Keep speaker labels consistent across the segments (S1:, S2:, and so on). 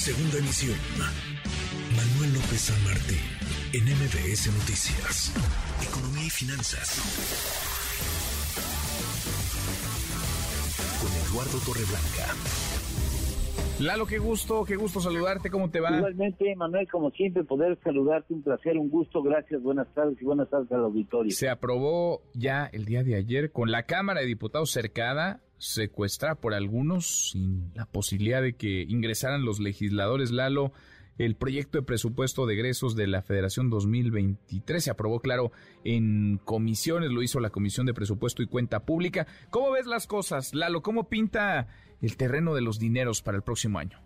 S1: Segunda emisión. Manuel López San Martín, en MBS Noticias. Economía y finanzas. Con Eduardo Torreblanca.
S2: Lalo, qué gusto, qué gusto saludarte, ¿cómo te va?
S3: Igualmente, Manuel, como siempre, poder saludarte, un placer, un gusto, gracias, buenas tardes y buenas tardes al auditorio.
S2: Se aprobó ya el día de ayer con la Cámara de Diputados cercada secuestrada por algunos sin la posibilidad de que ingresaran los legisladores. Lalo, el proyecto de presupuesto de egresos de la Federación 2023 se aprobó, claro, en comisiones, lo hizo la Comisión de Presupuesto y Cuenta Pública. ¿Cómo ves las cosas, Lalo? ¿Cómo pinta el terreno de los dineros para el próximo año?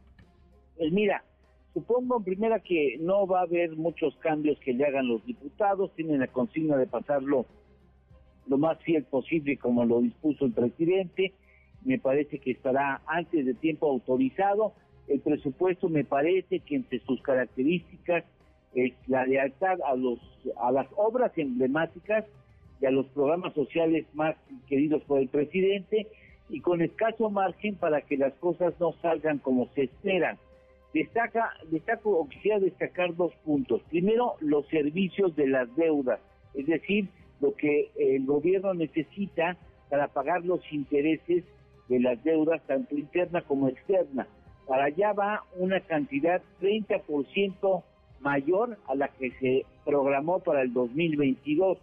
S3: Pues mira, supongo en primera que no va a haber muchos cambios que le hagan los diputados, tienen la consigna de pasarlo lo más fiel posible como lo dispuso el presidente me parece que estará antes de tiempo autorizado. El presupuesto me parece que entre sus características es la lealtad a los a las obras emblemáticas y a los programas sociales más queridos por el presidente y con escaso margen para que las cosas no salgan como se esperan. Destaca, destaco o quisiera destacar dos puntos. Primero, los servicios de las deudas, es decir, lo que el gobierno necesita para pagar los intereses de las deudas, tanto interna como externa. Para allá va una cantidad 30% mayor a la que se programó para el 2022.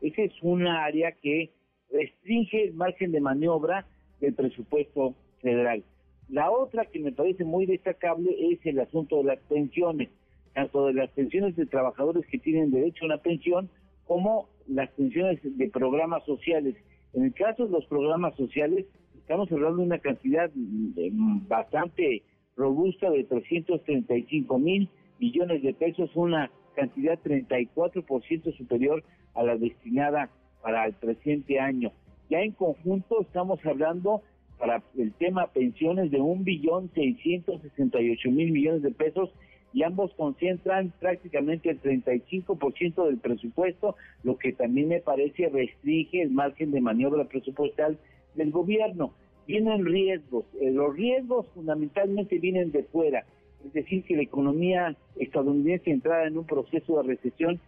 S3: Esa es una área que restringe el margen de maniobra del presupuesto federal. La otra que me parece muy destacable es el asunto de las pensiones, tanto de las pensiones de trabajadores que tienen derecho a una pensión como las pensiones de programas sociales. En el caso de los programas sociales, estamos hablando de una cantidad mm, bastante robusta de 335 mil millones de pesos, una cantidad 34% superior a la destinada para el presente año. Ya en conjunto estamos hablando para el tema pensiones de un billón seiscientos sesenta y ocho mil millones de pesos y ambos concentran prácticamente el 35% del presupuesto, lo que también me parece restringe el margen de maniobra presupuestal del gobierno. Vienen riesgos, eh, los riesgos fundamentalmente vienen de fuera, es decir, que la economía estadounidense entrara en un proceso de recesión,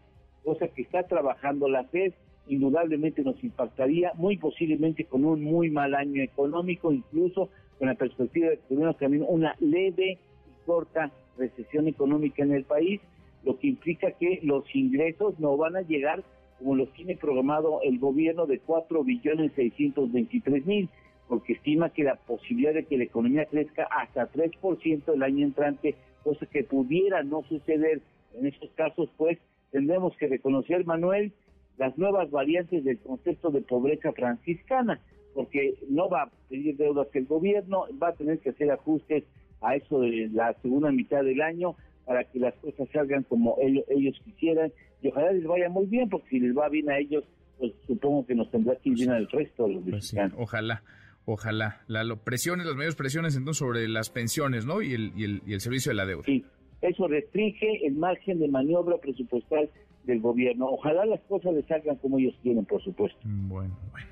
S3: cosa que está trabajando la FED, indudablemente nos impactaría, muy posiblemente con un muy mal año económico, incluso con la perspectiva de que tenemos también una leve y corta recesión económica en el país, lo que implica que los ingresos no van a llegar como los tiene programado el gobierno de 4 billones 623 mil, porque estima que la posibilidad de que la economía crezca hasta 3% el año entrante, cosa que pudiera no suceder en estos casos, pues tendremos que reconocer, Manuel, las nuevas variantes del concepto de pobreza franciscana, porque no va a pedir deudas el gobierno, va a tener que hacer ajustes a eso de la segunda mitad del año para que las cosas salgan como ellos, quisieran y ojalá les vaya muy bien, porque si les va bien a ellos, pues supongo que nos tendrá que ir bien al resto de los pues
S2: ojalá. Ojalá. La, presiones, las mayores presiones entonces sobre las pensiones, ¿no? Y el, y, el, y el servicio de la deuda.
S3: Sí, eso restringe el margen de maniobra presupuestal del gobierno. Ojalá las cosas les salgan como ellos quieren, por supuesto.
S2: Bueno, bueno.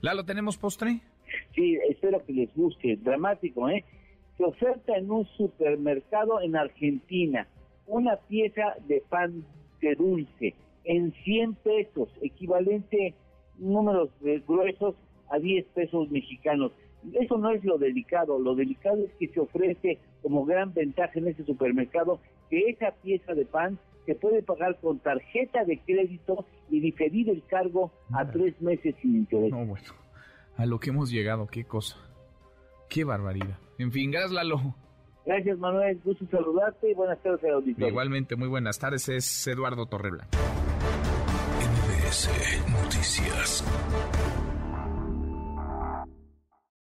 S2: ¿Lalo, tenemos postre?
S3: Sí, espero que les guste. Dramático, ¿eh? Se oferta en un supermercado en Argentina una pieza de pan de dulce en 100 pesos, equivalente números gruesos a 10 pesos mexicanos. Eso no es lo delicado, lo delicado es que se ofrece como gran ventaja en ese supermercado que esa pieza de pan se puede pagar con tarjeta de crédito y diferir el cargo a tres meses sin interés.
S2: No, bueno, a lo que hemos llegado, qué cosa, qué barbaridad. En fin, gracias Lalo.
S3: Gracias Manuel, gusto saludarte y buenas tardes al auditorio.
S2: Igualmente, muy buenas tardes, es Eduardo Torreblanca.
S1: NBS Noticias.